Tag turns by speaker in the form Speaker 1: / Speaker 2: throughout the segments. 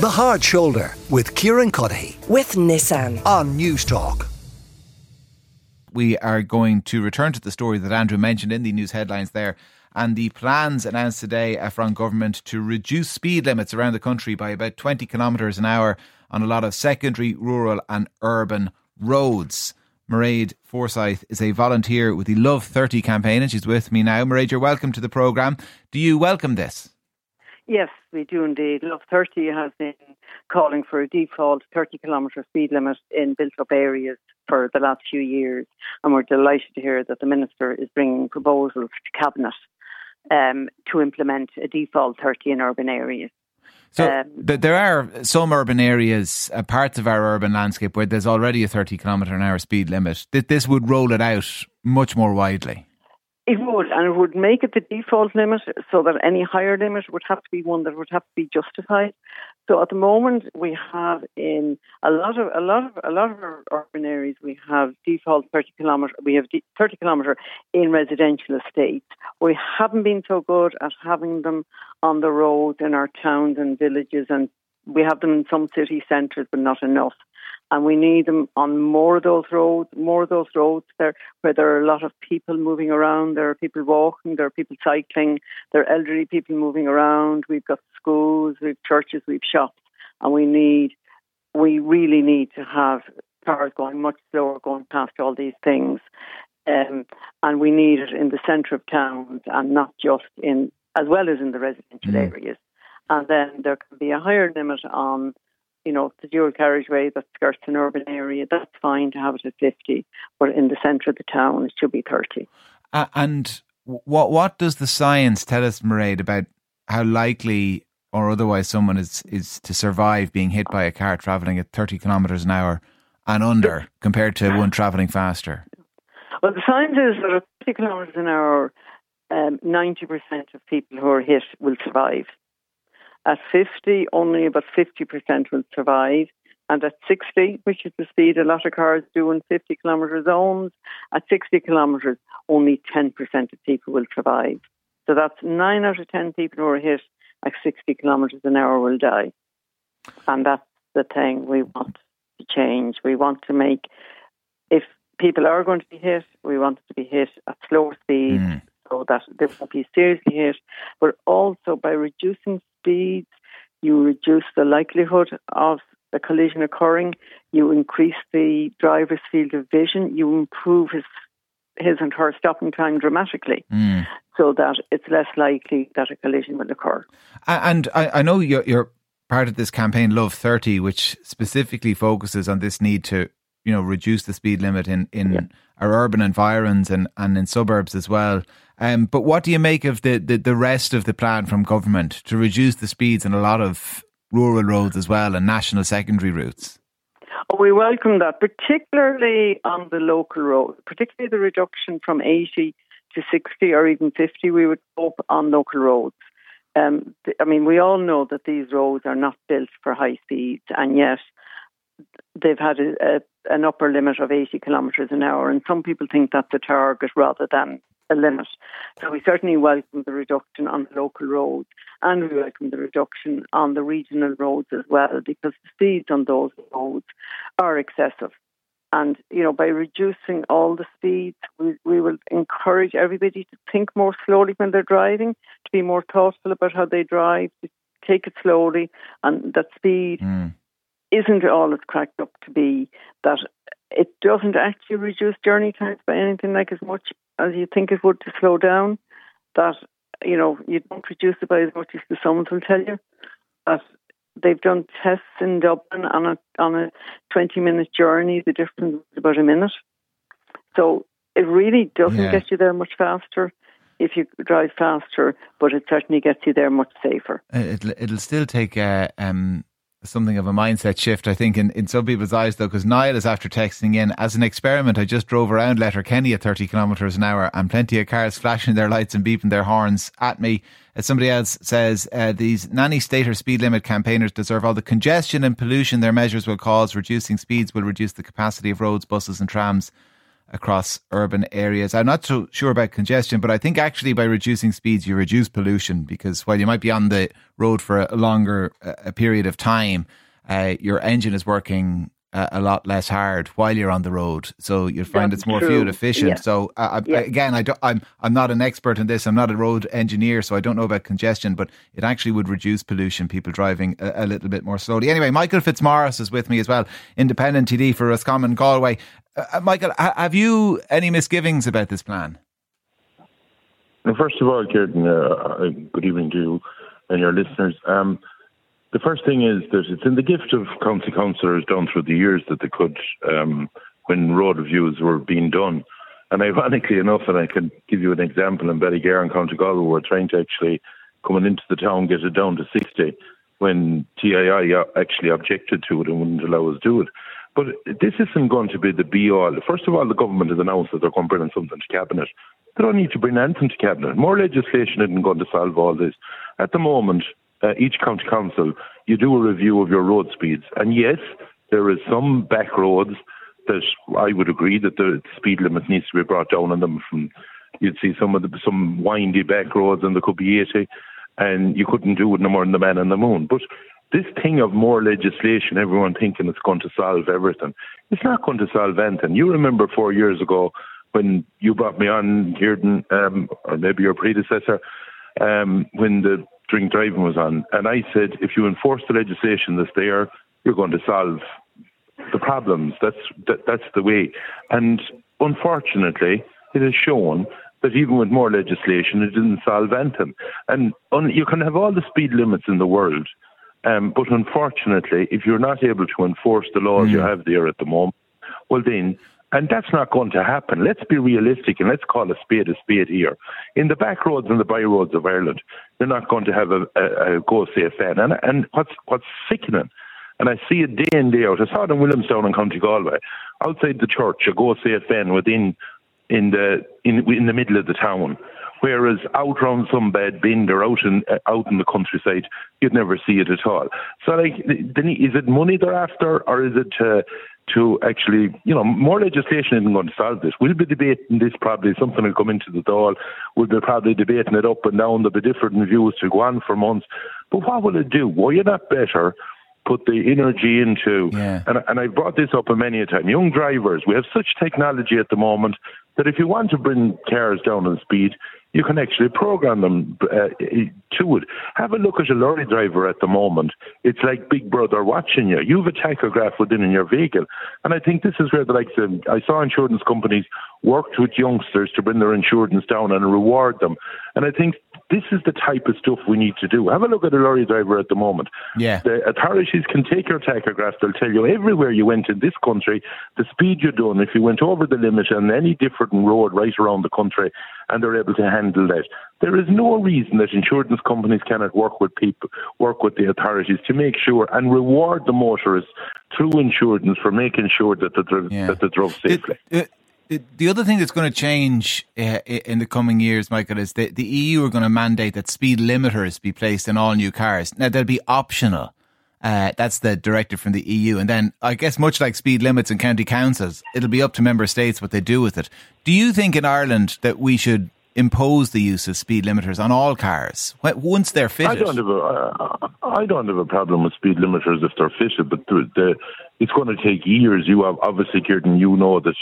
Speaker 1: The Hard Shoulder with Kieran Cuddihy
Speaker 2: with Nissan.
Speaker 1: on Newstalk.
Speaker 3: we are going to return to the story that Andrew mentioned in the news headlines there and the plans announced today from government to reduce speed limits around the country by about 20 kilometres an hour on a lot of secondary, rural and urban roads. Mairead Forsythe is a volunteer with the Love 30 campaign and she's with me now. Mairead, you're welcome to the programme. Do you welcome this?
Speaker 4: Yes, we do indeed. Love 30 has been calling for a default 30 kilometre speed limit in built up areas for the last few years. And we're delighted to hear that the Minister is bringing proposals to Cabinet um, to implement a default 30 in urban areas.
Speaker 3: So
Speaker 4: Um,
Speaker 3: there are some urban areas, uh, parts of our urban landscape where there's already a 30 kilometre an hour speed limit. This would roll it out much more widely.
Speaker 4: It would, and it would make it the default limit so that any higher limit would have to be one that would have to be justified. So at the moment, we have in a lot of a lot of a lot of urban areas, we have default thirty kilometre. We have thirty kilometre in residential estates. We haven't been so good at having them on the roads in our towns and villages, and we have them in some city centres, but not enough and we need them on more of those roads, more of those roads there where there are a lot of people moving around, there are people walking, there are people cycling, there are elderly people moving around, we've got schools, we've churches, we've shops, and we need we really need to have cars going much slower going past all these things. Um, and we need it in the centre of towns and not just in as well as in the residential
Speaker 3: Mm.
Speaker 4: areas. And then there can be a higher limit on you know, the dual carriageway that skirts an urban area, that's fine to have it at 50, but in the centre of the town, it should be 30.
Speaker 3: Uh, and what what does the science tell us, Mairead, about how likely or otherwise someone is, is to survive being hit by a car travelling at 30 kilometres an hour and under compared to one travelling faster?
Speaker 4: Well, the science is that at 30 kilometres an hour, um, 90% of people who are hit will survive. At 50, only about 50% will survive. And at 60, which is the speed a lot of cars do in 50 kilometre zones, at 60 kilometres, only 10% of people will survive. So that's 9 out of 10 people who are hit at 60 kilometres an hour will die. And that's the thing we want to change. We want to make, if people are going to be hit, we want them to be hit at slower speeds
Speaker 3: Mm.
Speaker 4: So that they won't be seriously hit. But also by reducing speeds, you reduce the likelihood of a collision occurring. You increase the driver's field of vision. You improve his his and her stopping time dramatically,
Speaker 3: Mm.
Speaker 4: so that it's less likely that a collision will occur.
Speaker 3: And I, I know you're, you're part of this campaign, Love 30, which specifically focuses on this need to, you know, reduce the speed limit in, in
Speaker 4: Yeah.
Speaker 3: our urban environs and, and in suburbs as well. Um, but what do you make of the, the, the rest of the plan from government to reduce the speeds in a lot of rural roads as well and national secondary routes?
Speaker 4: We welcome that, particularly on the local roads, particularly the reduction from 80 to 60 or even 50, we would hope on local roads. Um, th- I mean, we all know that these roads are not built for high speeds, and yet they've had a, a, an upper limit of 80 kilometres an hour, and some people think that's a target rather than a limit. So we certainly welcome the reduction on the local roads, and we welcome the reduction on the regional roads as well, because the speeds on those roads are excessive. And, you know, by reducing all the speeds, we, we will encourage everybody to think more slowly when they're driving, to be more thoughtful about how they drive, to take it slowly, and that speed
Speaker 3: Mm.
Speaker 4: Isn't all it's cracked up to be. That it doesn't actually reduce journey times by anything like as much as you think it would to slow down. That you know you don't reduce it by as much as the sums will tell you. That they've done tests in Dublin on a on a twenty minute journey. The difference is about a minute. So it really doesn't
Speaker 3: Yeah.
Speaker 4: get you there much faster if you drive faster, but it certainly gets you there much safer.
Speaker 3: Uh, It'll, it'll still take uh, um, something of a mindset shift, I think, in, in some people's eyes, though, because Niall is after texting in. As an experiment, I just drove around Letterkenny at 30 kilometres an hour and plenty of cars flashing their lights and beeping their horns at me. As somebody else says, uh, these nanny state or speed limit campaigners deserve all the congestion and pollution their measures will cause. Reducing speeds will reduce the capacity of roads, buses, and trams across urban areas. I'm not so sure about congestion, but I think actually by reducing speeds, you reduce pollution because while you might be on the road for a longer a period of time, uh, your engine is working a lot less hard while you're on the road, so you'll find
Speaker 4: That's
Speaker 3: it's more
Speaker 4: true.
Speaker 3: fuel efficient.
Speaker 4: Yeah.
Speaker 3: So uh, I,
Speaker 4: Yeah.
Speaker 3: again, I don't, I'm I'm not an expert in this. I'm not a road engineer, so I don't know about congestion. But it actually would reduce pollution. People driving a, a little bit more slowly. Anyway, Michael Fitzmaurice is with me as well, independent TD for Roscommon Galway. Uh, uh, Michael, ha- have you any misgivings about this plan?
Speaker 2: Well, first of all, Kieran, uh, uh, good evening to you and your listeners. Um, the first thing is that it's in the gift of county councillors down through the years that they could, um, when road reviews were being done. And ironically enough, and I can give you an example, in Ballygar and County Galway we were trying to actually, coming into the town, get it down to 60 when TII actually objected to it and wouldn't allow us to do it. But this isn't going to be the be all. First of all, the government has announced that they're going to bring something to cabinet. They don't need to bring anything to cabinet. More legislation isn't going to solve all this. At the moment, uh, each county council, you do a review of your road speeds, and yes, there is some back roads that I would agree that the speed limit needs to be brought down on them. From you'd see some of the some windy back roads, and there could be eighty, and you couldn't do it no more than the man on the moon. But this thing of more legislation, everyone thinking it's going to solve everything, it's not going to solve anything. You remember four years ago when you brought me on, Kieran, um, or maybe your predecessor, um, when the drink driving was on, and I said, if you enforce the legislation that's there, you're going to solve the problems. That's that, that's the way. And unfortunately, it has shown that even with more legislation, it didn't solve anything. And un, you can have all the speed limits in the world, um, but unfortunately, if you're not able to enforce the laws you have there at the moment, well then. And that's not going to happen. Let's be realistic and let's call a spade a spade here. In the back roads and the by roads of Ireland, they're not going to have a, a, a go van. And, and what's, what's sickening and I see it day in day out. I saw it in Williamstown and County Galway, outside the church, a go van within in the in in the middle of the town. Whereas out round some bad bend or out in uh, out in the countryside, you'd never see it at all. So, like, is it money they're after, or is it uh, to actually, you know, more legislation isn't going to solve this. We'll be debating this probably. Something will come into the Dáil. We'll be probably debating it up and down. There'll be different views to go on for months. But what will it do? Were you not better? put the energy into.
Speaker 3: Yeah.
Speaker 2: And, and I've brought this up many a time. Young drivers, we have such technology at the moment that if you want to bring cars down in speed, you can actually program them uh, to it. Have a look at a lorry driver at the moment. It's like Big Brother watching you. You have a tachograph within in your vehicle. And I think this is where the likes of, I saw insurance companies worked with youngsters to bring their insurance down and reward them. And I think this is the type of stuff we need to do. Have a look at a lorry driver at the moment.
Speaker 3: Yeah.
Speaker 2: The authorities can take your tachograph. They'll tell you everywhere you went in this country, the speed you're doing, if you went over the limit on any different road right around the country, and they're able to handle that. There is no reason that insurance companies cannot work with people, work with the authorities to make sure and reward the motorists through insurance for making sure that they drove,
Speaker 3: Yeah.
Speaker 2: that they drove safely.
Speaker 3: It- it- it- the other thing that's going to change uh, in the coming years, Michael, is that the EU are going to mandate that speed limiters be placed in all new cars. Now, they'll be optional. Uh, that's the directive from the EU. And then I guess much like speed limits in county councils, it'll be up to member states what they do with it. Do you think in Ireland that we should impose the use of speed limiters on all cars once they're fitted?
Speaker 2: I don't have a, uh, I don't have a problem with speed limiters if they're fitted, but the, the, it's going to take years. You have obviously, Kieran, you know that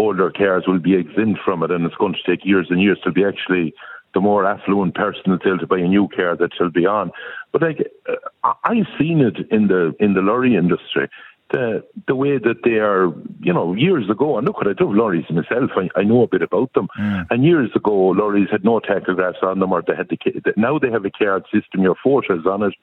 Speaker 2: older cars will be exempt from it, and it's going to take years and years to be actually the more affluent person able to buy a new car that shall be on. But like, uh, I've seen it in the in the lorry industry. The the way that they are, you know, years ago, and look what I drove lorries myself. I, I know a bit about them. And years ago, lorries had no tachographs on them, or they had the now they have a card system. Your photos on it,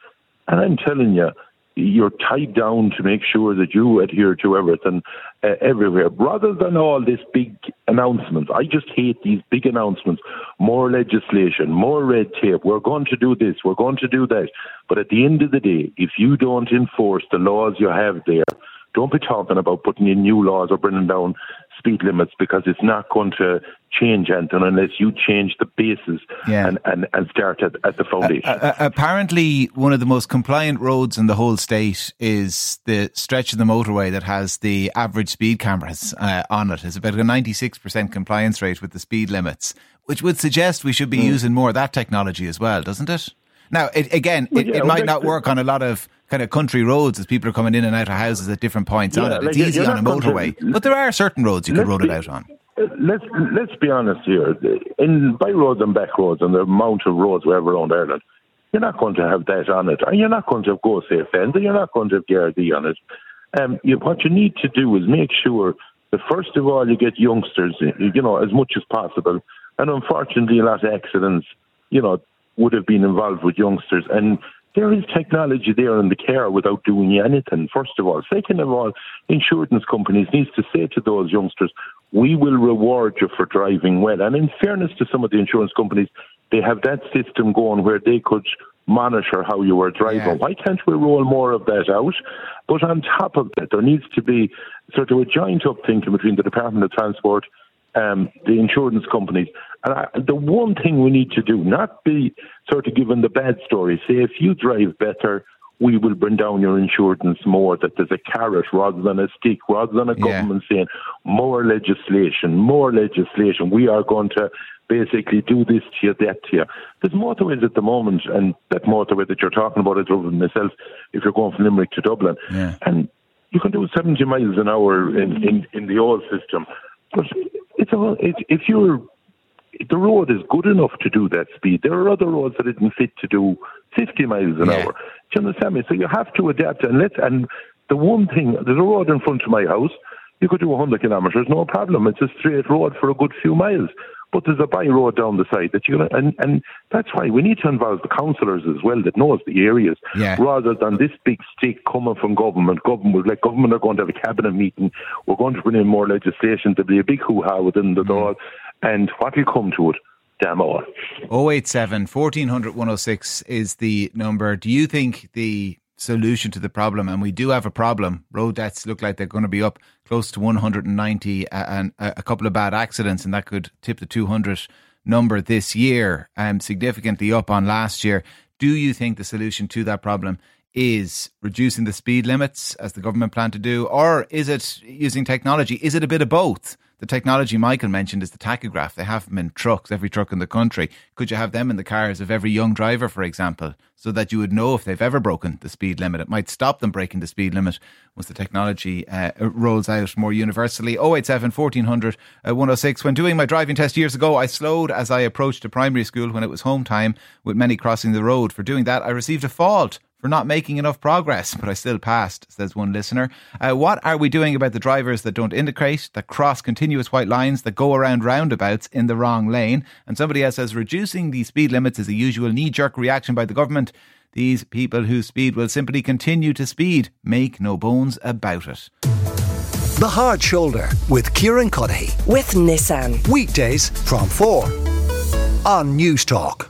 Speaker 2: and I'm telling you, you're tied down to make sure that you adhere to everything uh, everywhere, rather than all this big announcements. I just hate these big announcements. More legislation, more red tape. We're going to do this. We're going to do that. But at the end of the day, if you don't enforce the laws you have there, don't be talking about putting in new laws or bringing down speed limits because it's not going to change anything unless you change the basis yeah. and, and, and start at, at the foundation. Uh,
Speaker 3: uh, apparently, one of the most compliant roads in the whole state is the stretch of the motorway that has the average speed cameras uh, on it. It's about a 96% compliance rate with the speed limits, which would suggest we should be mm. using more of that technology as well, doesn't it? Now, it, again, it, yeah, it might not work on a lot of kind of country roads as people are coming in and out of houses at different points yeah, on it. It's like easy on a motorway, to, but there are certain roads you could roll it out on.
Speaker 2: Let's let's be honest here. In by roads and back roads and the amount of roads we have around Ireland, you're not going to have that on it, and you're not going to have GoSafe and you're not going to have Gardaí on it. Um, you, what you need to do is make sure that first of all you get youngsters, you know, as much as possible. And unfortunately, a lot of accidents, you know, would have been involved with youngsters. And there is technology there in the care without doing anything, first of all. Second of all, insurance companies needs to say to those youngsters, we will reward you for driving well. And in fairness to some of the insurance companies, they have that system going where they could monitor how you were driving. Yeah. Why can't we roll more of that out? But on top of that, there needs to be sort of a joint up thinking between the Department of Transport um, the insurance companies. And I, the one thing we need to do, not be sort of given the bad story, say if you drive better, we will bring down your insurance more, that there's a carrot rather than a stick, rather than a government yeah. saying more legislation, more legislation. We are going to basically do this to you, that to you. There's motorways at the moment, and that motorway that you're talking about, I drove it myself, if you're going from Limerick to Dublin. Yeah. And you can do 70 miles an hour in, in, in the old system. But it's all, it's, if you're the road is good enough to do that speed, there are other roads that isn't fit to do 50 miles an yeah. hour. Do you understand me? So you have to adapt and let and the one thing there's a road in front of my house. You could do 100 kilometres, no problem. It's a straight road for a good few miles but there's a by road down the side that you're going and and that's why we need to involve the councillors as well that knows the areas yeah. rather than this big stick coming from government. Government like government are going to have a cabinet meeting. We're going to bring in more legislation. There'll be a big hoo ha within the mm. And what will come to it? Damn all.
Speaker 3: 087 1400 106 is the number. Do you think the solution to the problem, and we do have a problem. Road deaths look like they're going to be up close to 190, and a couple of bad accidents, and that could tip the 200 number this year, um, significantly up on last year. Do you think the solution to that problem is reducing the speed limits, as the government plan to do, or is it using technology? Is it a bit of both? The technology Michael mentioned is the tachograph. They have them in trucks, every truck in the country. Could you have them in the cars of every young driver, for example, so that you would know if they've ever broken the speed limit? It might stop them breaking the speed limit once the technology uh, rolls out more universally. 087 1400 uh, 106. When doing my driving test years ago, I slowed as I approached a primary school when it was home time, with many crossing the road. For doing that, I received a fault for not making enough progress, but I still passed, says one listener. Uh, what are we doing about the drivers that don't indicate, that cross continuous white lines, that go around roundabouts in the wrong lane? And somebody else says reducing the speed limits is a usual knee jerk reaction by the government. These people whose speed will simply continue to speed. Make no bones about it.
Speaker 1: The Hard Shoulder with Kieran Cuddihy.
Speaker 5: With Nissan.
Speaker 1: Weekdays from 4 on Newstalk.